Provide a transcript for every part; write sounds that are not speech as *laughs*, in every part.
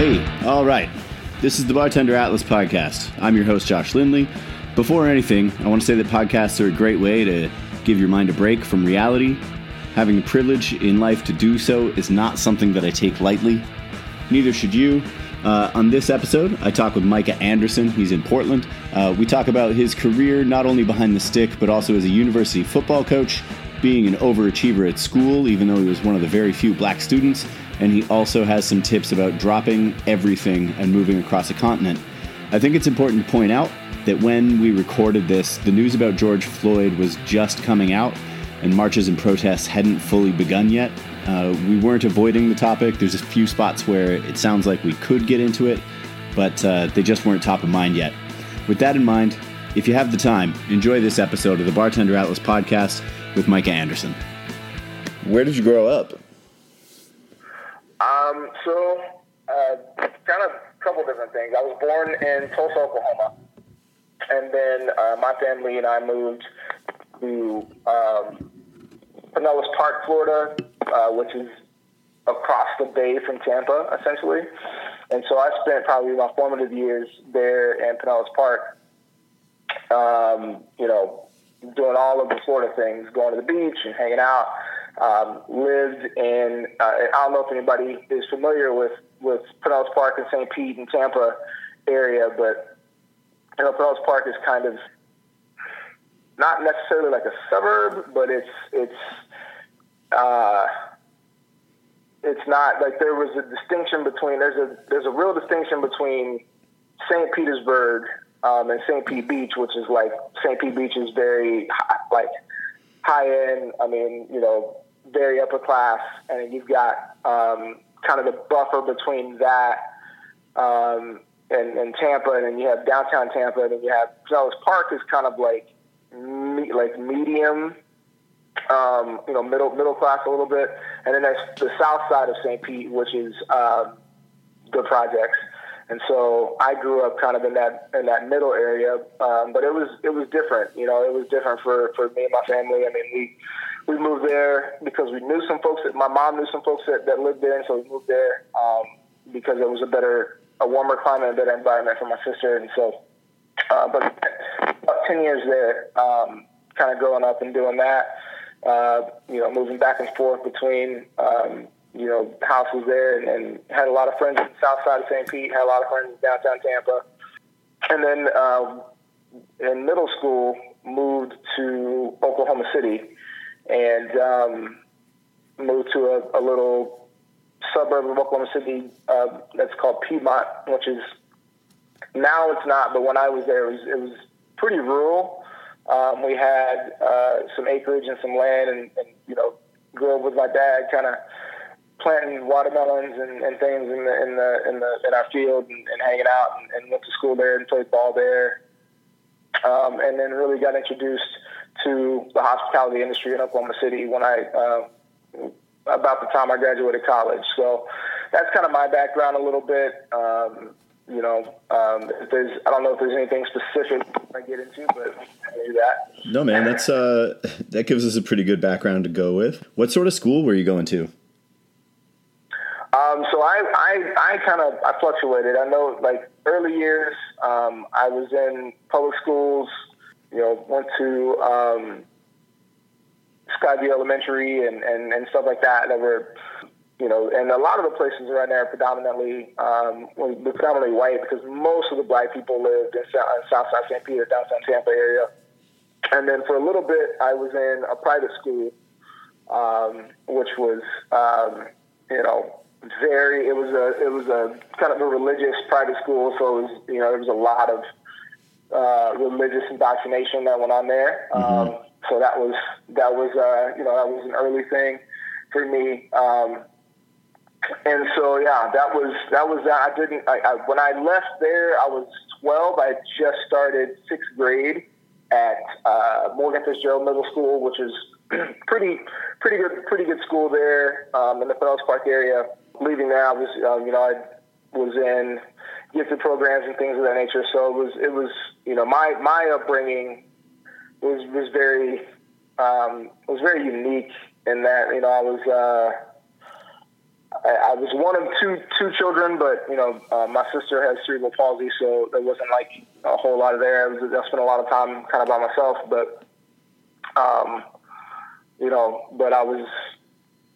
Hey, all right. This is the Bartender Atlas podcast. I'm your host, Josh Lindley. Before anything, I want to say that podcasts are a great way to give your mind a break from reality. Having the privilege in life to do so is not something that I take lightly. Neither should you. Uh, on this episode, I talk with Micah Anderson. He's in Portland. Uh, we talk about his career not only behind the stick, but also as a university football coach, being an overachiever at school, even though he was one of the very few black students. And he also has some tips about dropping everything and moving across a continent. I think it's important to point out that when we recorded this, the news about George Floyd was just coming out, and marches and protests hadn't fully begun yet. Uh, we weren't avoiding the topic. There's a few spots where it sounds like we could get into it, but uh, they just weren't top of mind yet. With that in mind, if you have the time, enjoy this episode of the Bartender Atlas podcast with Micah Anderson. Where did you grow up? Um, so, uh, kind of a couple different things. I was born in Tulsa, Oklahoma, and then uh, my family and I moved to um, Pinellas Park, Florida, uh, which is across the bay from Tampa, essentially. And so I spent probably my formative years there in Pinellas Park, um, you know, doing all of the Florida things, going to the beach and hanging out. Um, lived in, uh, I don't know if anybody is familiar with, with Pinellas Park and St. Pete and Tampa area, but you know, Pinellas Park is kind of not necessarily like a suburb, but it's it's uh, it's not like there was a distinction between there's a there's a real distinction between St. Petersburg um, and St. Pete Beach, which is like St. Pete Beach is very high, like high end. I mean, you know, very upper class, and you've got um, kind of the buffer between that um, and, and Tampa, and then you have downtown Tampa, and then you have Pinellas Park is kind of like me, like medium, um, you know, middle middle class a little bit, and then there's the south side of St. Pete, which is um, the projects. And so I grew up kind of in that in that middle area, um, but it was it was different. You know, it was different for, for me and my family. I mean, we we moved there because we knew some folks that my mom knew some folks that, that lived there, and so we moved there um, because it was a better, a warmer climate, a better environment for my sister. And so, uh, but about ten years there, um, kind of growing up and doing that. Uh, you know, moving back and forth between um, you know, houses there and, and had a lot of friends in the south side of St. Pete, had a lot of friends in downtown Tampa. And then um, in middle school, moved to Oklahoma City and um, moved to a, a little suburb of Oklahoma City uh, that's called Piedmont, which is now it's not, but when I was there, it was, it was pretty rural. Um, we had uh, some acreage and some land, and, and you know, grew up with my dad, kind of planting watermelons and, and things in the in the in the in our field and, and hanging out and, and went to school there and played ball there. Um, and then really got introduced to the hospitality industry in Oklahoma City when I uh, about the time I graduated college. So that's kind of my background a little bit. Um, you know, um, if there's I don't know if there's anything specific I get into, but I do that. No, man, that's uh, *laughs* that gives us a pretty good background to go with. What sort of school were you going to? Um, so I, I, I kind of I fluctuated. I know like early years, um, I was in public schools. You know, went to um, Skyview Elementary and, and, and stuff like that. That were, you know, and a lot of the places around there are predominantly um, were predominantly white because most of the black people lived in, South, in Southside St. Peter, downtown Tampa area. And then for a little bit, I was in a private school, um, which was, um, you know, very. It was a it was a kind of a religious private school, so it was you know there was a lot of uh, religious indoctrination that went on there. Mm-hmm. Um, so that was that was uh, you know that was an early thing for me. Um, and so yeah, that was that was that. I didn't. I, I, when I left there, I was 12. I just started sixth grade at uh, Morgan Fitzgerald Middle School, which is *clears throat* pretty pretty good pretty good school there um, in the Pinellas Park area leaving there, I was, uh, you know, I was in gifted programs and things of that nature. So it was, it was, you know, my my upbringing was was very um, was very unique in that, you know, I was. Uh, I, I was one of two two children, but you know, uh, my sister has cerebral palsy, so there wasn't like a whole lot of there. I, was, I spent a lot of time kind of by myself, but um, you know, but I was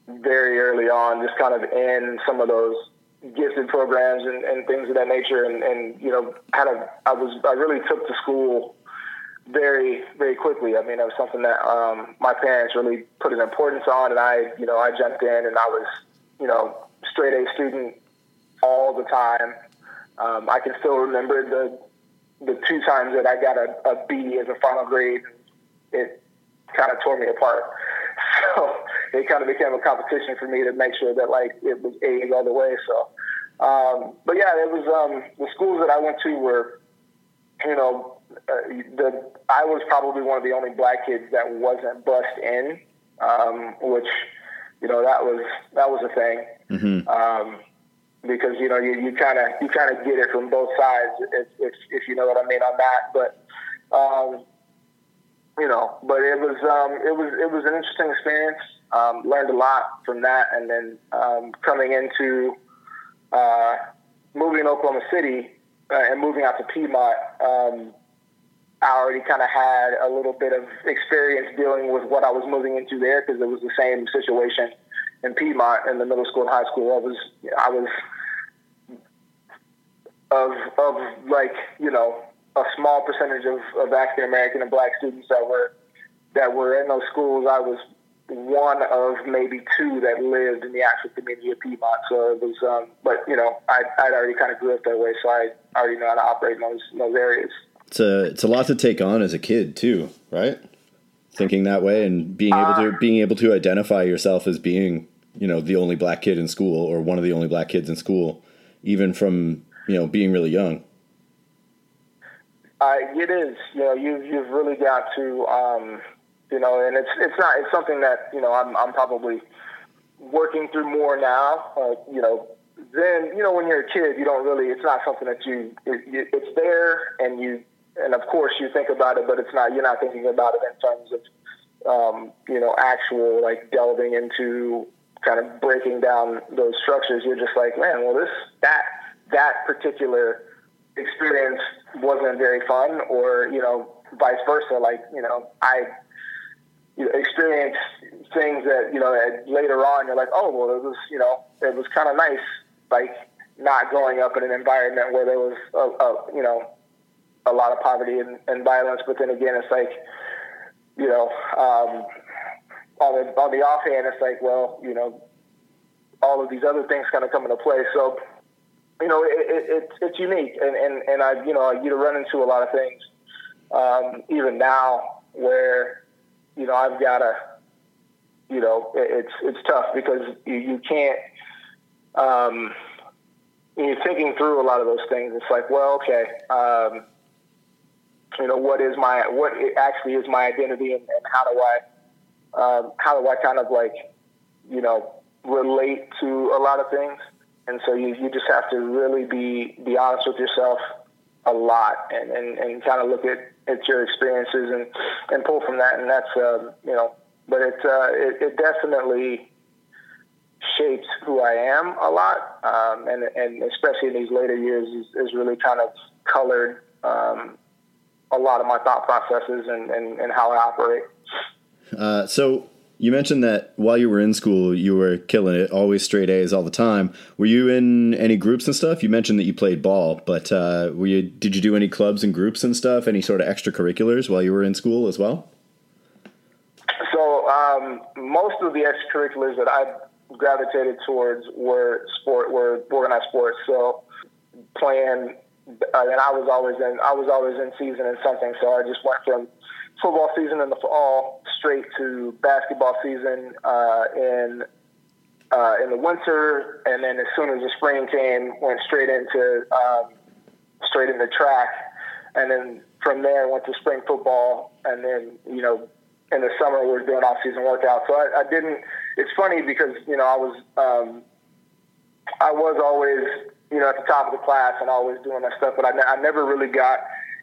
very early on, just kind of in some of those gifted programs and, and things of that nature, and, and you know, had a I was I really took to school very very quickly. I mean, it was something that um, my parents really put an importance on, and I you know I jumped in and I was you know straight A student all the time. Um, I can still remember the the two times that I got a, a B as a final grade. It kind of tore me apart. *laughs* So it kind of became a competition for me to make sure that like it was A's all the way. So, um, but yeah, it was um, the schools that I went to were, you know, uh, the I was probably one of the only black kids that wasn't bussed in, um, which you know that was that was a thing. Mm-hmm. Um, because you know you you kind of you kind of get it from both sides if, if if you know what I mean on that. But um, you know, but it was um, it was it was an interesting experience. Um, learned a lot from that, and then um, coming into uh, moving to Oklahoma City uh, and moving out to Piedmont. Um, I already kind of had a little bit of experience dealing with what I was moving into there because it was the same situation in Piedmont in the middle school and high school. I was I was of of like you know a small percentage of, of African American and black students that were that were in those schools. I was one of maybe two that lived in the actual community of Piedmont. So it was, um, but you know, I I'd already kind of grew up that way, so I already know how to operate in those in those areas. It's a it's a lot to take on as a kid too, right? Thinking that way and being able to uh, being able to identify yourself as being you know the only black kid in school or one of the only black kids in school, even from you know being really young. Uh, it is. You know, you've you've really got to, um, you know, and it's it's not it's something that you know I'm I'm probably working through more now. Uh, you know, then you know when you're a kid, you don't really. It's not something that you. It, it's there, and you and of course you think about it, but it's not. You're not thinking about it in terms of, um, you know, actual like delving into kind of breaking down those structures. You're just like, man, well, this that that particular experience wasn't very fun, or you know, vice versa. Like you know, I you know, experienced things that you know that later on you're like, oh well, it was you know, it was kind of nice, like not growing up in an environment where there was a, a you know a lot of poverty and, and violence. But then again, it's like you know. Um, on the on the offhand, it's like, well, you know, all of these other things kind of come into play. So you know, it, it, it, it's unique, and, and, and I, you know, you run into a lot of things, um, even now, where, you know, I've got to, you know, it's it's tough because you, you can't. Um, you're thinking through a lot of those things. It's like, well, okay, um, you know, what is my what actually is my identity, and, and how do I um, how do I kind of like, you know, relate to a lot of things. And so you, you just have to really be, be honest with yourself a lot and, and, and kind of look at, at your experiences and, and pull from that. And that's, um, you know, but it, uh, it, it definitely shapes who I am a lot. Um, and, and especially in these later years is, is really kind of colored, um, a lot of my thought processes and, and, and how I operate. Uh, so you mentioned that while you were in school, you were killing it, always straight A's all the time. Were you in any groups and stuff? You mentioned that you played ball, but uh, were you? Did you do any clubs and groups and stuff? Any sort of extracurriculars while you were in school as well? So um, most of the extracurriculars that I gravitated towards were sport, were organized sports. So playing, uh, and I was always in. I was always in season in something. So I just went from football season in the fall straight to basketball season uh, in uh, in the winter, and then as soon as the spring came, went straight into um, straight into track, and then from there went to spring football, and then you know in the summer we were doing off season workouts. So I, I didn't. It's funny because you know I was um, I was always you know at the top of the class and always doing that stuff, but I, I never really got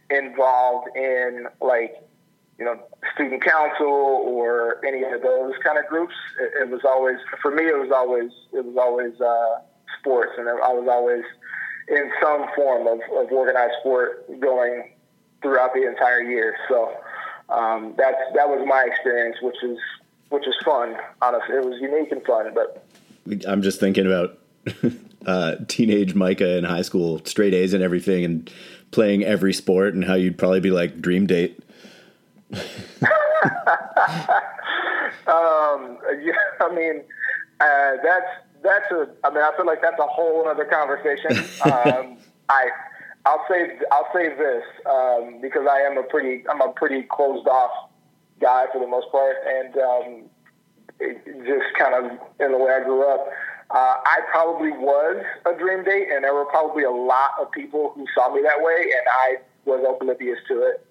involved in like you know, student council or any of those kind of groups. It, it was always, for me, it was always, it was always uh, sports, and I was always in some form of, of organized sport going throughout the entire year. So um, that's that was my experience, which is which is fun. Honestly, it was unique and fun. But I'm just thinking about *laughs* uh, teenage Micah in high school, straight A's and everything, and playing every sport, and how you'd probably be like dream date. Um, yeah, I mean, uh, that's that's a. I mean, I feel like that's a whole other conversation. *laughs* um, I I'll say I'll say this um, because I am a pretty I'm a pretty closed off guy for the most part, and um, it, just kind of in the way I grew up. Uh, I probably was a dream date, and there were probably a lot of people who saw me that way, and I was oblivious to it.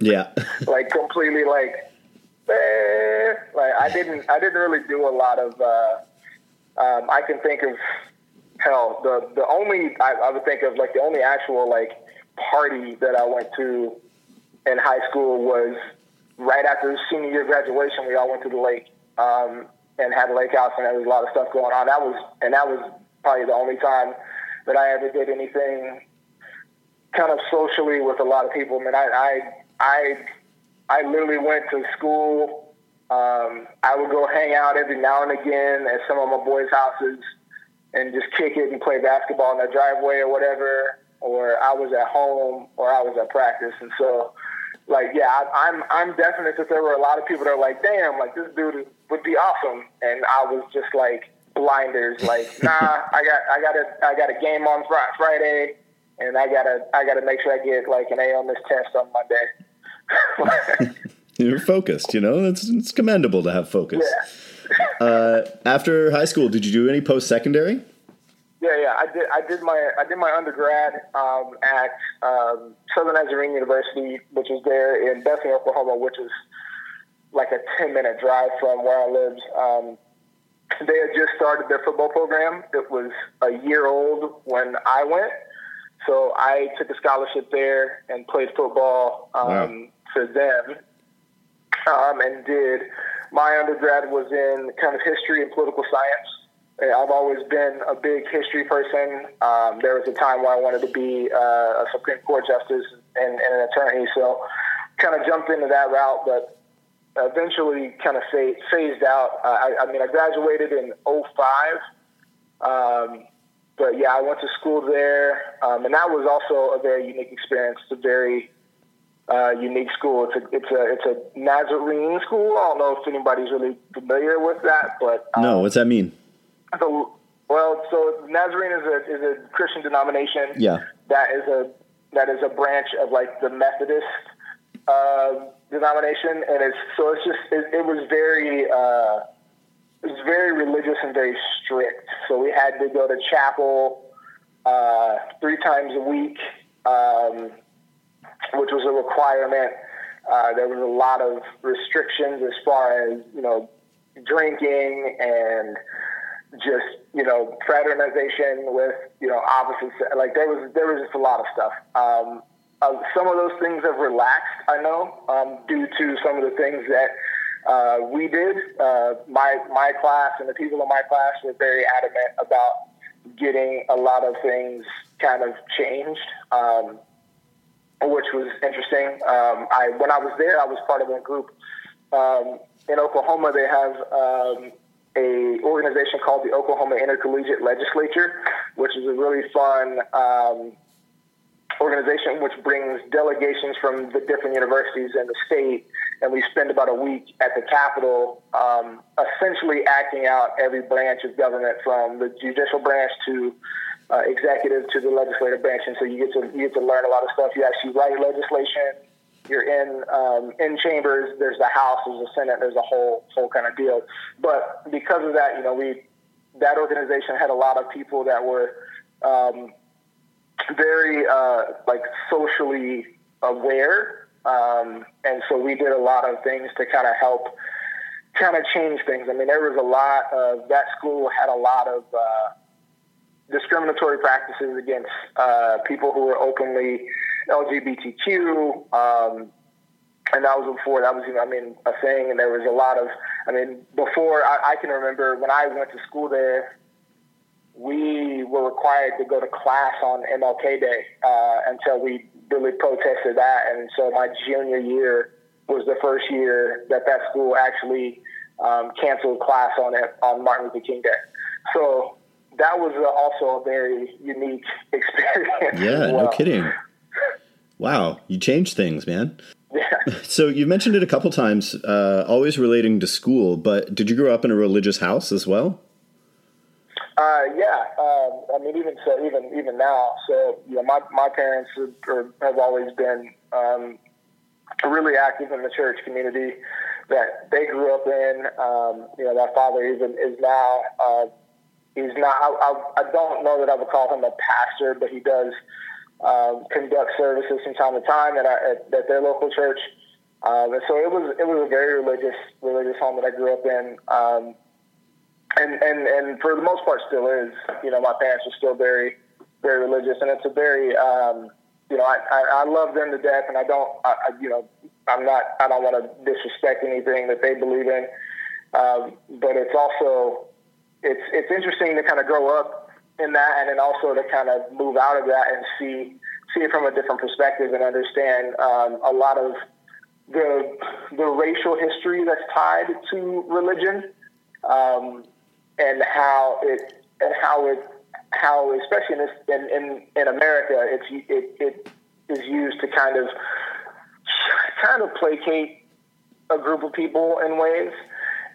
Yeah, *laughs* like completely like, eh, like I didn't I didn't really do a lot of. Uh, um, I can think of hell, the the only I, I would think of like the only actual like party that I went to in high school was right after senior year graduation. We all went to the lake um, and had a lake house, and there was a lot of stuff going on. That was and that was probably the only time that I ever did anything kind of socially with a lot of people. I mean, I I I, I literally went to school. Um, I would go hang out every now and again at some of my boys' houses and just kick it and play basketball in the driveway or whatever, or I was at home or I was at practice. And so, like, yeah, I, I'm I'm definite that there were a lot of people that are like, damn, like this dude would be awesome, and I was just like blinders, like, *laughs* nah, I got I got a I got a game on fr- Friday, and I gotta I gotta make sure I get like an A on this test on Monday. *laughs* You're focused, you know. It's it's commendable to have focus. Yeah *laughs* uh, after high school, did you do any post secondary? Yeah, yeah, I did. I did my I did my undergrad um, at um, Southern Nazarene University, which is there in Bethany, Oklahoma, which is like a ten minute drive from where I lived. Um, they had just started their football program. It was a year old when I went, so I took a scholarship there and played football um, wow. for them, um, and did my undergrad was in kind of history and political science. I've always been a big history person. Um, there was a time where I wanted to be uh, a Supreme Court justice and, and, an attorney, so kind of jumped into that route, but eventually kind of phased out. Uh, I, I, mean, I graduated in 05, um, but yeah, I went to school there, um, and that was also a very unique experience. It's a very uh, unique school. It's a it's a it's a Nazarene school. I don't know if anybody's really familiar with that, but um, no, what's that mean? So, well, so Nazarene is a is a Christian denomination. Yeah, that is a that is a branch of like the Methodist uh, denomination, and it's so it's just it, it was very. Uh, was very religious and very strict. So we had to go to chapel uh, three times a week. Um, which was a requirement. Uh, there was a lot of restrictions as far as you know drinking and just you know fraternization with you know opposites. Like there was there was just a lot of stuff. Um, uh, some of those things have relaxed, I know, um, due to some of the things that uh, we did. Uh, my my class and the people in my class were very adamant about getting a lot of things kind of changed. Um, which was interesting. Um, I when I was there, I was part of a group um, in Oklahoma. They have um, a organization called the Oklahoma Intercollegiate Legislature, which is a really fun um, organization which brings delegations from the different universities in the state. And we spend about a week at the Capitol, um, essentially acting out every branch of government from the judicial branch to uh, executive to the legislative branch, and so you get to you get to learn a lot of stuff. You actually write legislation. You're in um, in chambers. There's the House. There's the Senate. There's a whole whole kind of deal. But because of that, you know, we that organization had a lot of people that were um, very uh, like socially aware, um, and so we did a lot of things to kind of help kind of change things. I mean, there was a lot of that school had a lot of uh, discriminatory practices against uh, people who were openly LGBTQ. Um, and that was before that was you know I mean a thing, and there was a lot of I mean before I, I can remember when I went to school there, we were required to go to class on MLK Day uh, until we really protested that, and so my junior year was the first year that that school actually um, canceled class on it on Martin Luther King Day. So that was also a very unique *laughs* experience. Yeah, well. no kidding. Wow, you changed things, man. Yeah. *laughs* So you mentioned it a couple times, uh, always relating to school. But did you grow up in a religious house as well? Uh, yeah, um, I mean, even so, even even now. So, you know, my my parents have, have always been um, really active in the church community that they grew up in. Um, you know, my father even is now. Uh, he's not. I, I, I don't know that I would call him a pastor, but he does um, conduct services from time to time at, our, at, at their local church. Um, and so it was it was a very religious religious home that I grew up in, um, and and and for the most part still is. You know, my parents are still very very religious, and it's a very um, you know I, I, I love them to death, and I don't I, I, you know I'm not I don't want to disrespect anything that they believe in, um, but it's also it's it's interesting to kind of grow up in that, and then also to kind of move out of that and see see it from a different perspective and understand um, a lot of the the racial history that's tied to religion, um, and how it and how it how especially in this in in, in America it's it, it is used to kind of kind of placate a group of people in ways,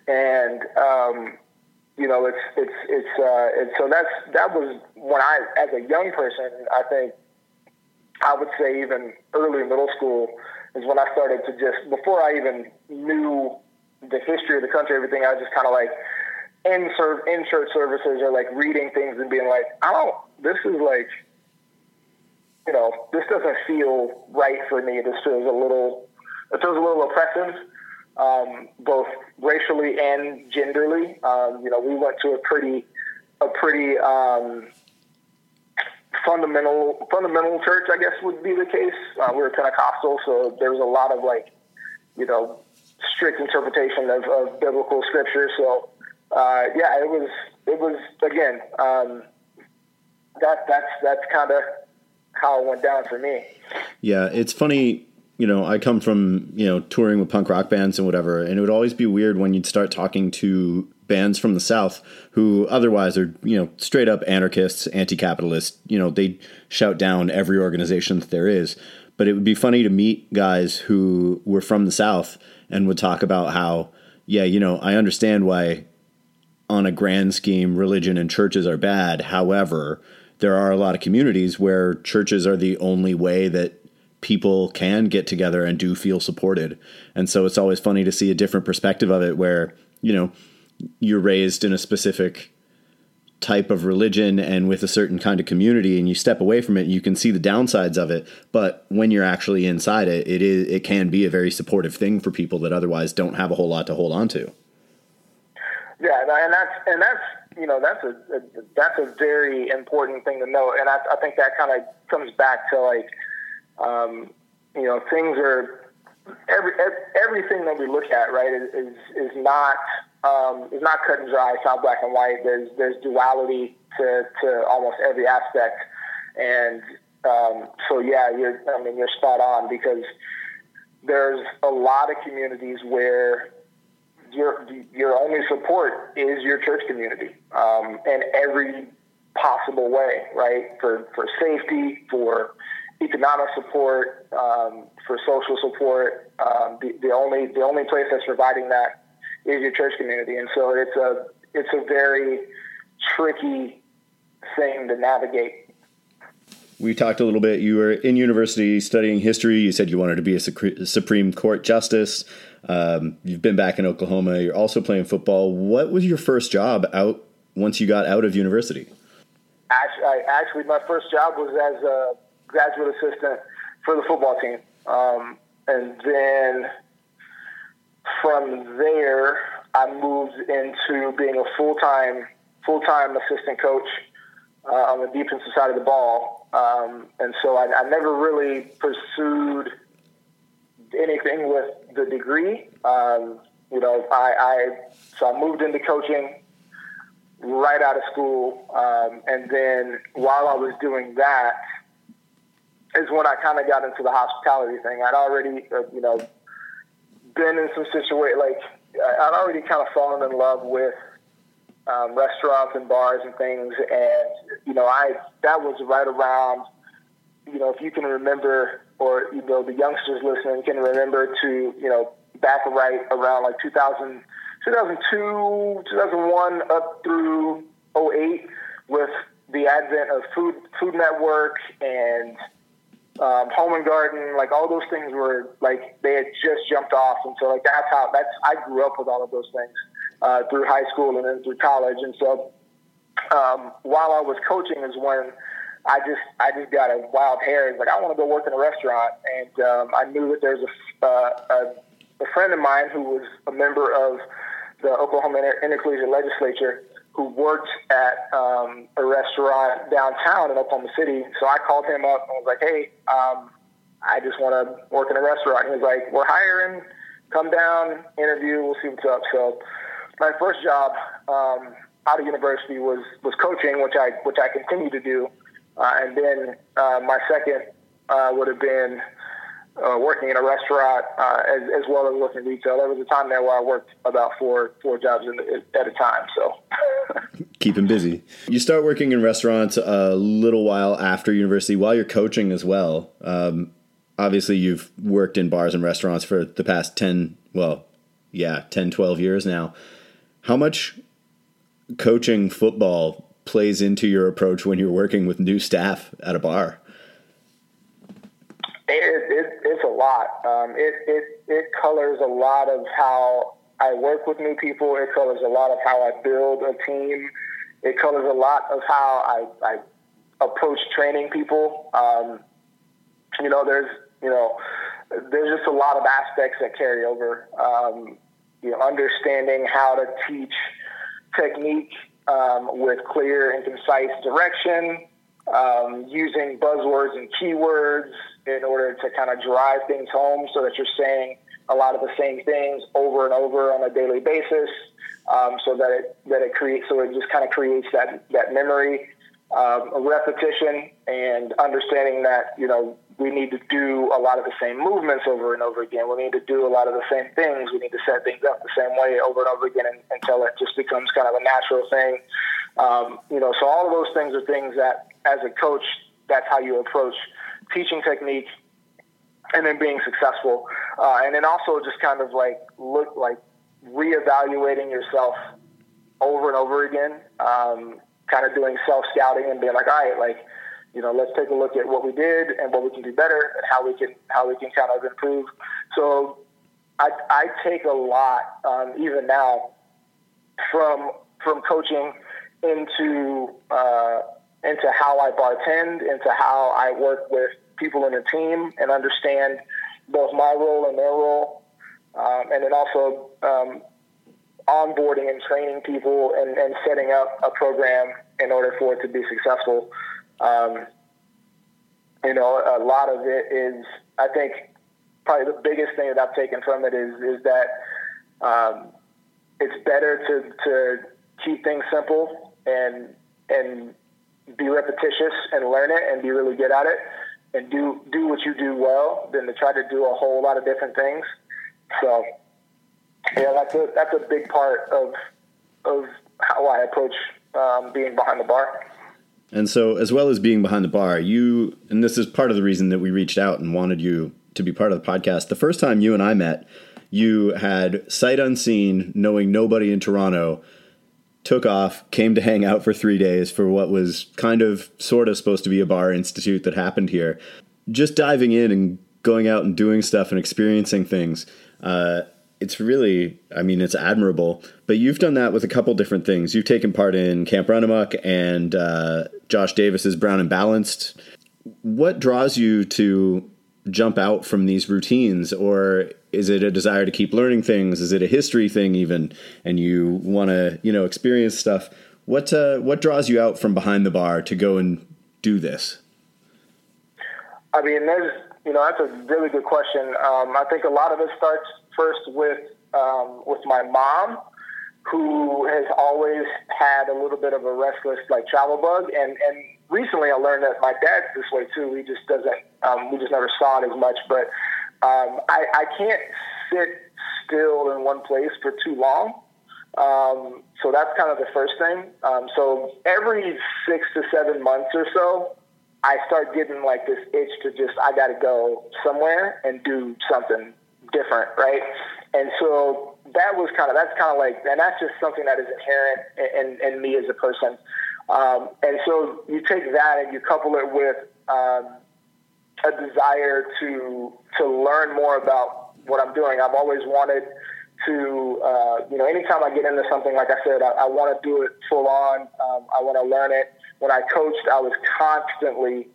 and um, you know, it's it's it's uh, it's so that's that was when I, as a young person, I think I would say even early middle school is when I started to just before I even knew the history of the country, everything. I was just kind of like in serve in church services or like reading things and being like, I don't. This is like, you know, this doesn't feel right for me. This feels a little. It feels a little oppressive um, both racially and genderly. Um, you know, we went to a pretty a pretty um, fundamental fundamental church, I guess would be the case. Uh, we were Pentecostal, so there was a lot of like, you know, strict interpretation of, of biblical scripture. So, uh, yeah, it was it was again um, that that's that's kind of how it went down for me. Yeah, it's funny you know, I come from, you know, touring with punk rock bands and whatever, and it would always be weird when you'd start talking to bands from the South who otherwise are, you know, straight up anarchists, anti capitalist, you know, they shout down every organization that there is. But it would be funny to meet guys who were from the South and would talk about how, yeah, you know, I understand why on a grand scheme religion and churches are bad. However, there are a lot of communities where churches are the only way that people can get together and do feel supported. And so it's always funny to see a different perspective of it where, you know, you're raised in a specific type of religion and with a certain kind of community and you step away from it you can see the downsides of it but when you're actually inside it it is it can be a very supportive thing for people that otherwise don't have a whole lot to hold on to yeah and that's and that's you know that's a, a that's a very important thing to know and i, I think that kind of comes back to like um, you know, things are every, everything that we look at, right, is is not um, is not cut and dry. It's not black and white. There's there's duality to to almost every aspect, and um, so yeah, you're I mean you're spot on because there's a lot of communities where your your only support is your church community um, in every possible way, right? For for safety, for economic support, um, for social support. Um, the, the only the only place that's providing that is your church community, and so it's a it's a very tricky thing to navigate. We talked a little bit. You were in university studying history. You said you wanted to be a Supreme Court justice. Um, you've been back in Oklahoma. You're also playing football. What was your first job out once you got out of university? Actually, actually my first job was as a graduate assistant for the football team. Um, and then from there, I moved into being a full time full time assistant coach uh, on the defensive side of the ball. Um, and so I, I, never really pursued anything with the degree. Um, you know, I, I so I moved into coaching right out of school, um, and then while I was doing that, is when I kind of got into the hospitality thing. I'd already, uh, you know, been in some situation like I'd already kind of fallen in love with um, restaurants and bars and things, and you know, I that was right around, you know, if you can remember, or you know, the youngsters listening can remember to, you know, back right around like 2000, 2002, 2001 up through 08 with the advent of Food Food Network and um, Home and Garden, like all those things were like they had just jumped off, and so like that's how that's I grew up with all of those things uh, through high school and then through college, and so um, while I was coaching is when I just I just got a wild hair. It's like I want to go work in a restaurant, and um, I knew that there's a, uh, a a friend of mine who was a member of the Oklahoma Intercollegiate Legislature who worked at um, a restaurant downtown in Oklahoma City. So I called him up and was like, hey, um, I just want to work in a restaurant. He was like, we're hiring. Come down, interview. We'll see what's up. So my first job um, out of university was was coaching, which I which I continue to do, uh, and then uh, my second uh, would have been uh, working in a restaurant uh, as, as well as working retail. There was a time there where I worked about four four jobs in, at a time. So *laughs* keep him busy. You start working in restaurants a little while after university, while you're coaching as well. Um, obviously, you've worked in bars and restaurants for the past ten, well, yeah, 10, 12 years now. How much coaching football plays into your approach when you're working with new staff at a bar? It, it, it's a lot. Um, it, it, it colors a lot of how I work with new people. It colors a lot of how I build a team. It colors a lot of how I, I approach training people. Um, you know, there's, you know, there's just a lot of aspects that carry over. Um, you know, understanding how to teach technique um, with clear and concise direction, um, using buzzwords and keywords in order to kind of drive things home so that you're saying a lot of the same things over and over on a daily basis um, so that it that it creates so it just kind of creates that that memory um, repetition and understanding that you know we need to do a lot of the same movements over and over again. We need to do a lot of the same things. We need to set things up the same way over and over again until it just becomes kind of a natural thing. Um, you know, so all of those things are things that, as a coach, that's how you approach teaching technique and then being successful. Uh, and then also just kind of like look like reevaluating yourself over and over again. Um, kind of doing self scouting and being like, all right, like you know, let's take a look at what we did and what we can do better and how we can how we can kind of improve. So I, I take a lot, um, even now, from from coaching into uh, into how I bartend, into how I work with people in a team and understand both my role and their role, um, and then also um, onboarding and training people and, and setting up a program in order for it to be successful. Um, you know, a lot of it is, I think, probably the biggest thing that I've taken from it is is that um, it's better to to keep things simple and and be repetitious and learn it and be really good at it and do do what you do well than to try to do a whole lot of different things. So yeah, that's a that's a big part of of how I approach um, being behind the bar. And so, as well as being behind the bar, you, and this is part of the reason that we reached out and wanted you to be part of the podcast. The first time you and I met, you had sight unseen, knowing nobody in Toronto, took off, came to hang out for three days for what was kind of sort of supposed to be a bar institute that happened here. Just diving in and going out and doing stuff and experiencing things. Uh, it's really, I mean, it's admirable. But you've done that with a couple different things. You've taken part in Camp Runamok and uh, Josh Davis's Brown and Balanced. What draws you to jump out from these routines, or is it a desire to keep learning things? Is it a history thing, even, and you want to, you know, experience stuff? What uh, what draws you out from behind the bar to go and do this? I mean, there's you know, that's a really good question. Um, I think a lot of it starts first with um, with my mom, who has always had a little bit of a restless like travel bug, and and recently I learned that my dad's this way too. He just doesn't. Um, we just never saw it as much, but um, I, I can't sit still in one place for too long. Um, so that's kind of the first thing. Um, so every six to seven months or so, I start getting like this itch to just I got to go somewhere and do something different, right? And so that was kind of that's kind of like, and that's just something that is inherent in, in, me as a person. Um, and so you take that and you couple it with um, a desire to to learn more about what I'm doing. I've always wanted to, uh, you know, anytime I get into something, like I said, I, I want to do it full on. Um, I want to learn it. When I coached, I was constantly,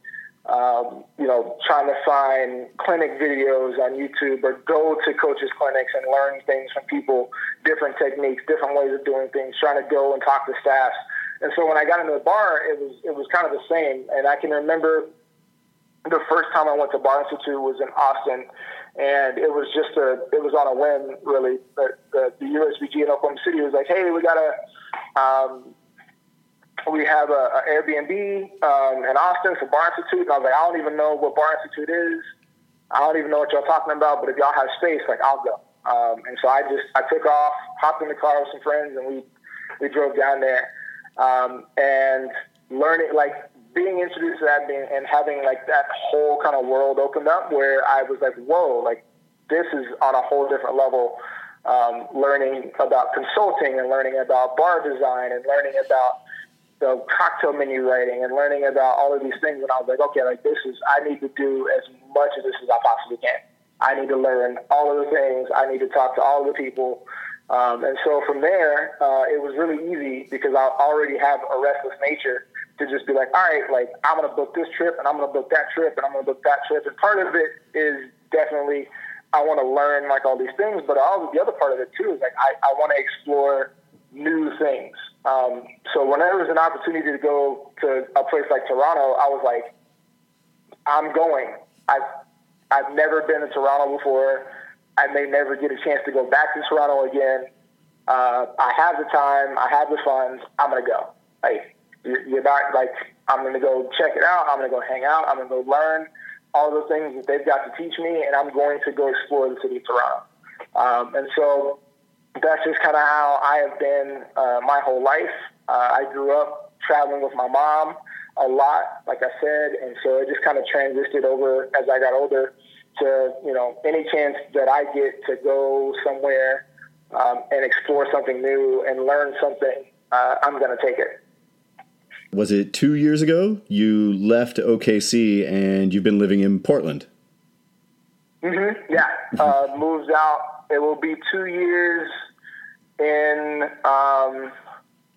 um, you know, trying to find clinic videos on YouTube or go to coaches' clinics and learn things from people, different techniques, different ways of doing things, trying to go and talk to staff. And so when I got into the bar, it was it was kind of the same. And I can remember the first time I went to Bar Institute was in Austin, and it was just a it was on a whim really. The the, the USBG in Oklahoma City was like, hey, we got a um, we have a, a Airbnb um, in Austin for Bar Institute, and I was like, I don't even know what Bar Institute is. I don't even know what y'all talking about, but if y'all have space, like I'll go. Um, and so I just I took off, hopped in the car with some friends, and we we drove down there. Um, and learning like being introduced to that being, and having like that whole kind of world opened up where I was like, whoa, like this is on a whole different level. Um, learning about consulting and learning about bar design and learning about the cocktail menu writing and learning about all of these things. And I was like, okay, like this is, I need to do as much of this as I possibly can. I need to learn all of the things. I need to talk to all of the people. Um, and so from there, uh, it was really easy because I already have a restless nature to just be like, all right, like I'm gonna book this trip and I'm gonna book that trip and I'm gonna book that trip. And part of it is definitely I want to learn like all these things, but all the other part of it too is like I, I want to explore new things. Um, so whenever there's an opportunity to go to a place like Toronto, I was like, I'm going. I've I've never been to Toronto before. I may never get a chance to go back to Toronto again. Uh, I have the time. I have the funds. I'm gonna go. Like you're not like I'm to go check it out. I'm to go hang out. I'm to go learn all the things that they've got to teach me, and I'm going to go explore the city of Toronto. Um, and so that's just kind of how I have been uh, my whole life. Uh, I grew up traveling with my mom a lot, like I said, and so it just kind of transitioned over as I got older to you know any chance that I get to go somewhere um, and explore something new and learn something, uh, I'm going to take it was it two years ago you left OKC and you've been living in Portland? Mm-hmm. Yeah, uh, moved out. It will be two years in um,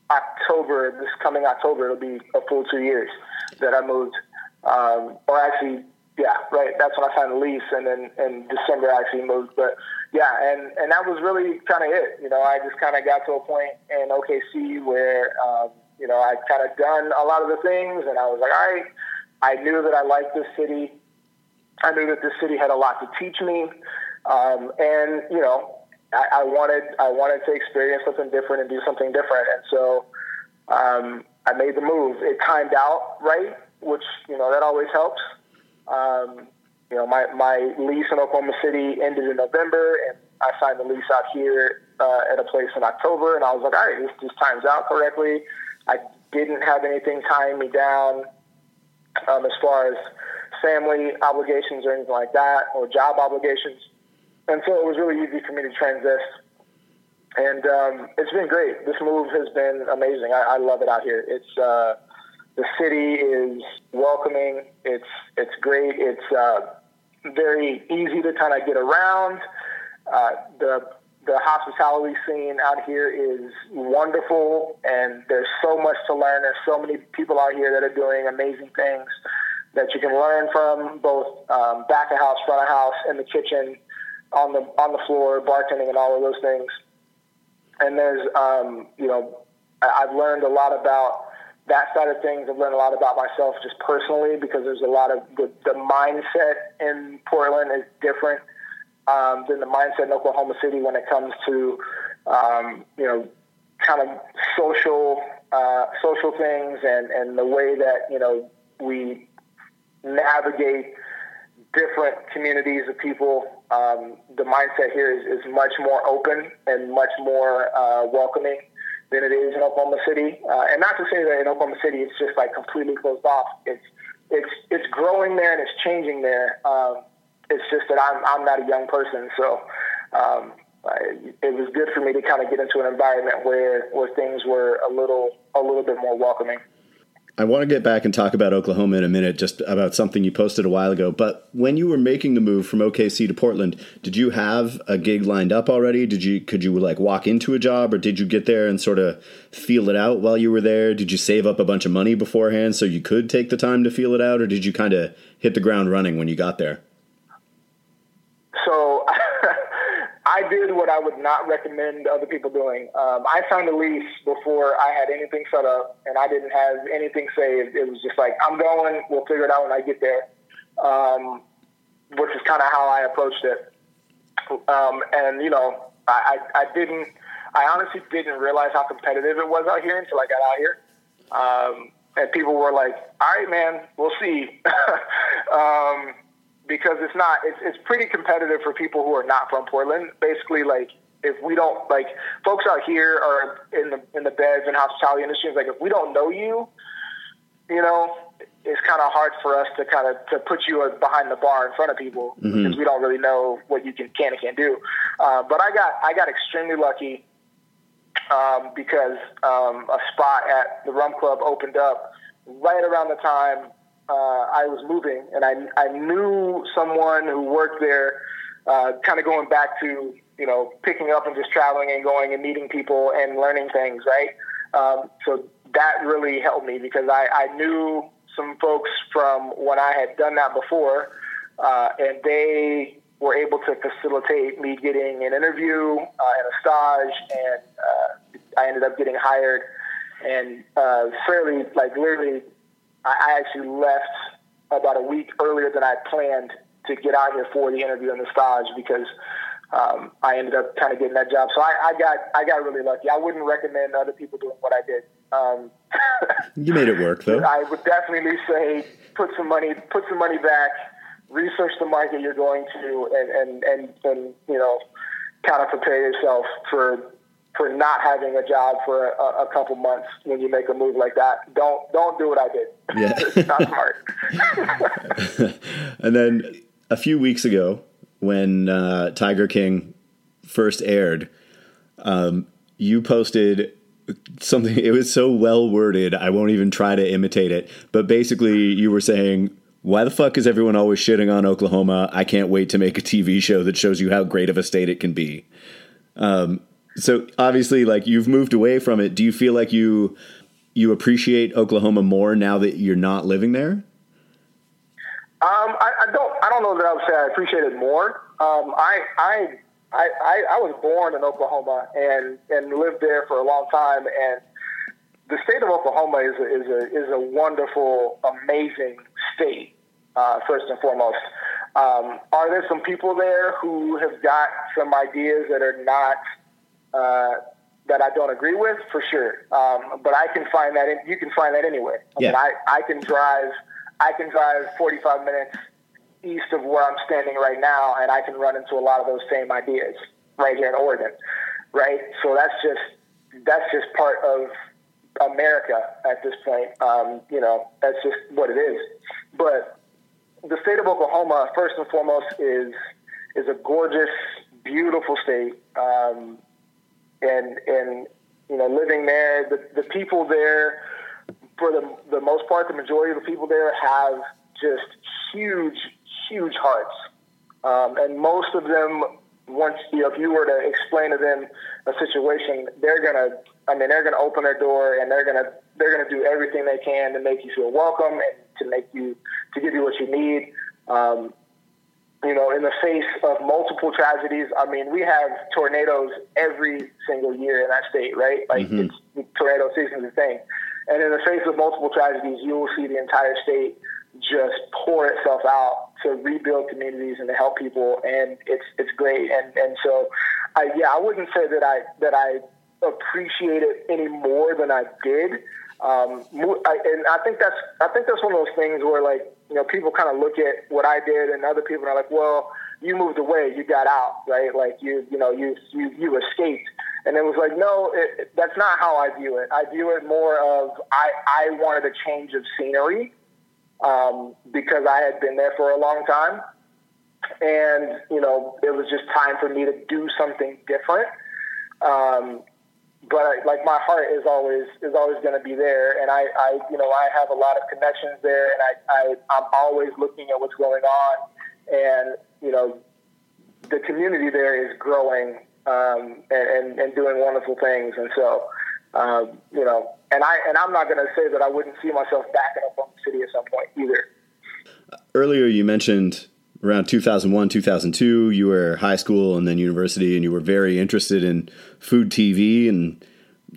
October. This coming October, it'll be a full two years that I moved. Um, or actually, yeah, right. That's when I signed the lease, and then in December I actually moved. But yeah, and and that was really kind of it. You know, I just kind of got to a point in OKC where um, you know, I kind of done a lot of the things, and I was like, I, I knew that I liked this city. I knew that this city had a lot to teach me, um, and you know, I, I wanted I wanted to experience something different and do something different, and so um, I made the move. It timed out right, which you know that always helps. Um, you know, my my lease in Oklahoma City ended in November, and I signed the lease out here uh, at a place in October, and I was like, all right, this, this times out correctly. I didn't have anything tying me down um, as far as family obligations or anything like that, or job obligations. And so it was really easy for me to transit. And um, it's been great. This move has been amazing. I, I love it out here. It's uh, the city is welcoming. It's it's great. It's uh, very easy to kind of get around. Uh, the the hospitality scene out here is wonderful, and there's so much to learn. There's so many people out here that are doing amazing things that you can learn from, both um, back of house, front of house, in the kitchen, on the on the floor, bartending, and all of those things. And there's, um, you know, I've learned a lot about that side of things. I've learned a lot about myself just personally because there's a lot of the, the mindset in Portland is different um, than the mindset in Oklahoma City when it comes to um, you know kind of social uh, social things and and the way that you know we navigate different communities of people. Um, the mindset here is, is much more open and much more uh, welcoming than it is in Oklahoma City. Uh, and not to say that in Oklahoma City it's just like completely closed off. It's it's it's growing there and it's changing there. Um, it's just that I'm I'm not a young person, so um, I, it was good for me to kind of get into an environment where where things were a little a little bit more welcoming. I want to get back and talk about Oklahoma in a minute, just about something you posted a while ago. But when you were making the move from OKC to Portland, did you have a gig lined up already? Did you could you like walk into a job, or did you get there and sort of feel it out while you were there? Did you save up a bunch of money beforehand so you could take the time to feel it out, or did you kind of hit the ground running when you got there? So *laughs* I did what I would not recommend other people doing. Um, I signed a lease before I had anything set up, and I didn't have anything saved. It was just like, I'm going. We'll figure it out when I get there, um, which is kind of how I approached it. Um, and you know, I, I, I didn't. I honestly didn't realize how competitive it was out here until I got out here. Um, and people were like, "All right, man, we'll see." *laughs* um, because it's not it's, it's pretty competitive for people who are not from Portland. Basically, like if we don't like folks out here are in the in the beds and hospitality industry. It's like if we don't know you, you know, it's kind of hard for us to kind of to put you behind the bar in front of people mm-hmm. because we don't really know what you can can and can't do. Uh, but I got I got extremely lucky um, because um, a spot at the Rum Club opened up right around the time uh, I was moving, and I I knew someone who worked there. Uh, kind of going back to you know picking up and just traveling and going and meeting people and learning things, right? Um, so that really helped me because I, I knew some folks from when I had done that before, uh, and they were able to facilitate me getting an interview uh, and a stage, and uh, I ended up getting hired. And uh, fairly, like literally I actually left about a week earlier than I planned to get out here for the interview and the stage because um, I ended up kind of getting that job. So I, I, got I got really lucky. I wouldn't recommend other people doing what I did. Um, *laughs* you made it work though. I would definitely say put some money put some money back, research the market you're going to, and and and, and you know kind of prepare yourself for for not having a job for a, a, couple months when you make a move like that. Don't don't do what I did. Yeah, *laughs* it's not smart. *laughs* and then a few weeks ago, when uh, Tiger King first aired, um, you posted something. It was so well worded. I won't even try to imitate it. But basically, you were saying. Why the fuck is everyone always shitting on Oklahoma? I can't wait to make a TV show that shows you how great of a state it can be. Um, so obviously, like you've moved away from it. Do you feel like you you appreciate Oklahoma more now that you're not living there? Um, I, I, don't. I don't know that I would say I appreciate it more. Um, I, I, I, I, was born in Oklahoma and and lived there for a long time. And the state of Oklahoma is a, is a is a wonderful, amazing state. Uh, first and foremost, um, are there some people there who have got some ideas that are not uh, that I don't agree with, for sure. Um, but I can find that in, you can find that anywhere. I yeah. Mean, I, I can drive I can drive 45 minutes east of where I'm standing right now, and I can run into a lot of those same ideas right here in Oregon, right? So that's just that's just part of America at this point. Um, you know, that's just what it is. But the state of Oklahoma, first and foremost, is is a gorgeous, beautiful state. Um, and and you know living there, the the people there, for the the most part, the majority of the people there have just huge huge hearts, um, and most of them once you know if you were to explain to them a situation, they're gonna I mean they're gonna open their door and they're gonna they're gonna do everything they can to make you feel welcome and to make you to give you what you need. Um, you know, in the face of multiple tragedies. I mean, we have tornadoes every single year in that state, right? Like mm-hmm. it's tornado season is a thing. And in the face of multiple tragedies, you will see the entire state just pour itself out to rebuild communities and to help people, and it's it's great. And and so, I, yeah, I wouldn't say that I that I appreciate it any more than I did. Um, I, and I think that's I think that's one of those things where like you know people kind of look at what I did, and other people are like, well, you moved away, you got out, right? Like you you know you you you escaped. And it was like, no, it, that's not how I view it. I view it more of I, I wanted a change of scenery um, because I had been there for a long time. And, you know, it was just time for me to do something different. Um, but I, like my heart is always is always going to be there, and I, I you know I have a lot of connections there, and I, I I'm always looking at what's going on, and you know the community there is growing um, and, and, and doing wonderful things, and so um, you know, and I and I'm not going to say that I wouldn't see myself up on the city at some point either. Earlier, you mentioned around 2001, 2002, you were high school and then university, and you were very interested in food TV and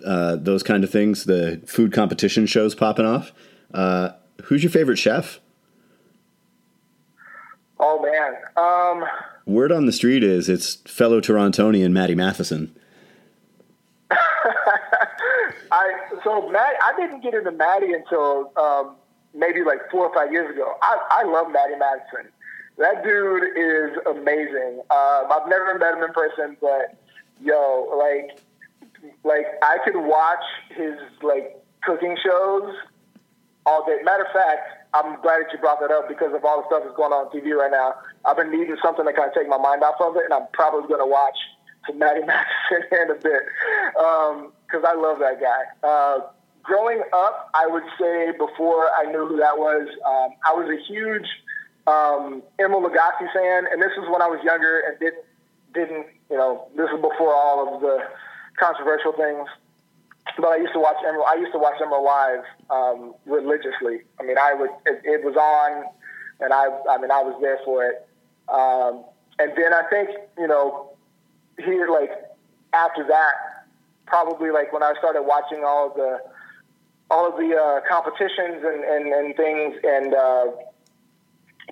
uh, those kind of things. The food competition shows popping off. Uh, who's your favorite chef? Oh man. Um, Word on the street is it's fellow Torontonian Matty Matheson. *laughs* I so Matt, I didn't get into Matty until um, maybe like four or five years ago. I, I love Matty Matheson. That dude is amazing. Um, I've never met him in person, but yo, like, like I could watch his like cooking shows all day. Matter of fact, I'm glad that you brought that up because of all the stuff that's going on, on TV right now. I've been needing something to kind of take my mind off of it, and I'm probably going to watch some Matty Matheson in a bit. Um, because I love that guy. Uh, growing up, I would say before I knew who that was, um, I was a huge um, Emeril Lagasse fan, and this was when I was younger and didn't didn't you know this is before all of the controversial things. But I used to watch Emeril. I used to watch Emeril live um, religiously. I mean, I would it, it was on, and I I mean I was there for it. Um, and then I think you know here like after that probably like when I started watching all of the all of the uh, competitions and, and, and things and uh,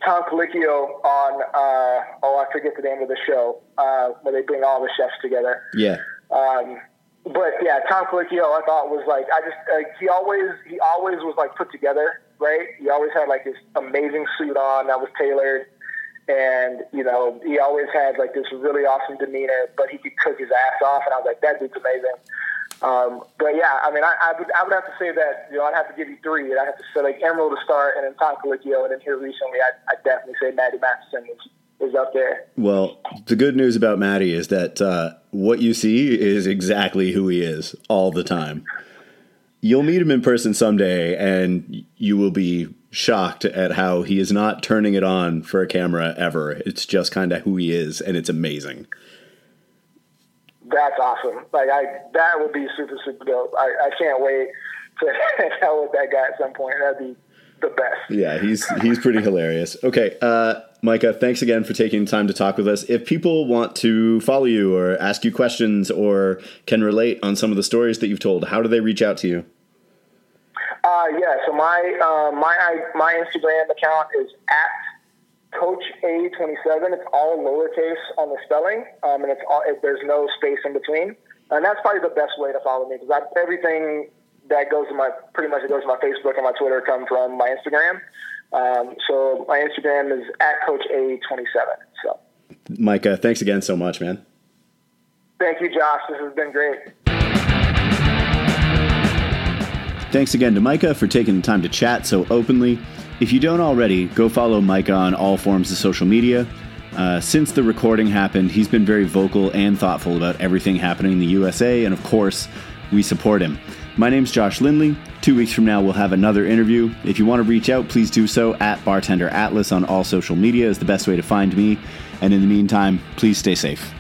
Tom Colicchio on uh, oh I forget the name of the show uh, where they bring all the chefs together. Yeah. Um, but yeah, Tom Colicchio I thought was like I just like he always he always was like put together right. He always had like this amazing suit on that was tailored and you know he always had like this really awesome demeanor, but he could cook his ass off, and I was like, that dude's amazing. Um, but yeah, I mean, I, I, would I would have to say that you know I'd have to give you three. I'd have to say like Emeril to start, and then Tom Colicchio, and then here recently, I'd, I'd definitely say Matty Matheson is, is up there. Well, the good news about Matty is that uh, what you see is exactly who he is all the time. You'll meet him in person someday, and you will be shocked at how he is not turning it on for a camera ever. It's just kind of who he is, and it's amazing. That's awesome. Like I, that would be super super dope. I, I can't wait to *laughs* hang out with that guy at some point. That'd be the best. Yeah, he's he's pretty hilarious. Okay, uh, Micah, thanks again for taking time to talk with us. If people want to follow you or ask you questions or can relate on some of the stories that you've told, how do they reach out to you? Uh, yeah, so my uh, my my Instagram account is at Coach A twenty seven. It's all lowercase on the spelling, um, and it's all, it, there's no space in between. And that's probably the best way to follow me because everything that goes to my pretty much it goes to my Facebook and my Twitter come from my Instagram. Um, so my Instagram is at Coach A twenty seven. So, Micah, thanks again so much, man. Thank you, Josh. This has been great. Thanks again to Micah for taking the time to chat so openly. If you don't already, go follow Micah on all forms of social media. Uh, since the recording happened, he's been very vocal and thoughtful about everything happening in the USA, and of course, we support him. My name's Josh Lindley. Two weeks from now, we'll have another interview. If you want to reach out, please do so at Bartender Atlas on all social media is the best way to find me. And in the meantime, please stay safe.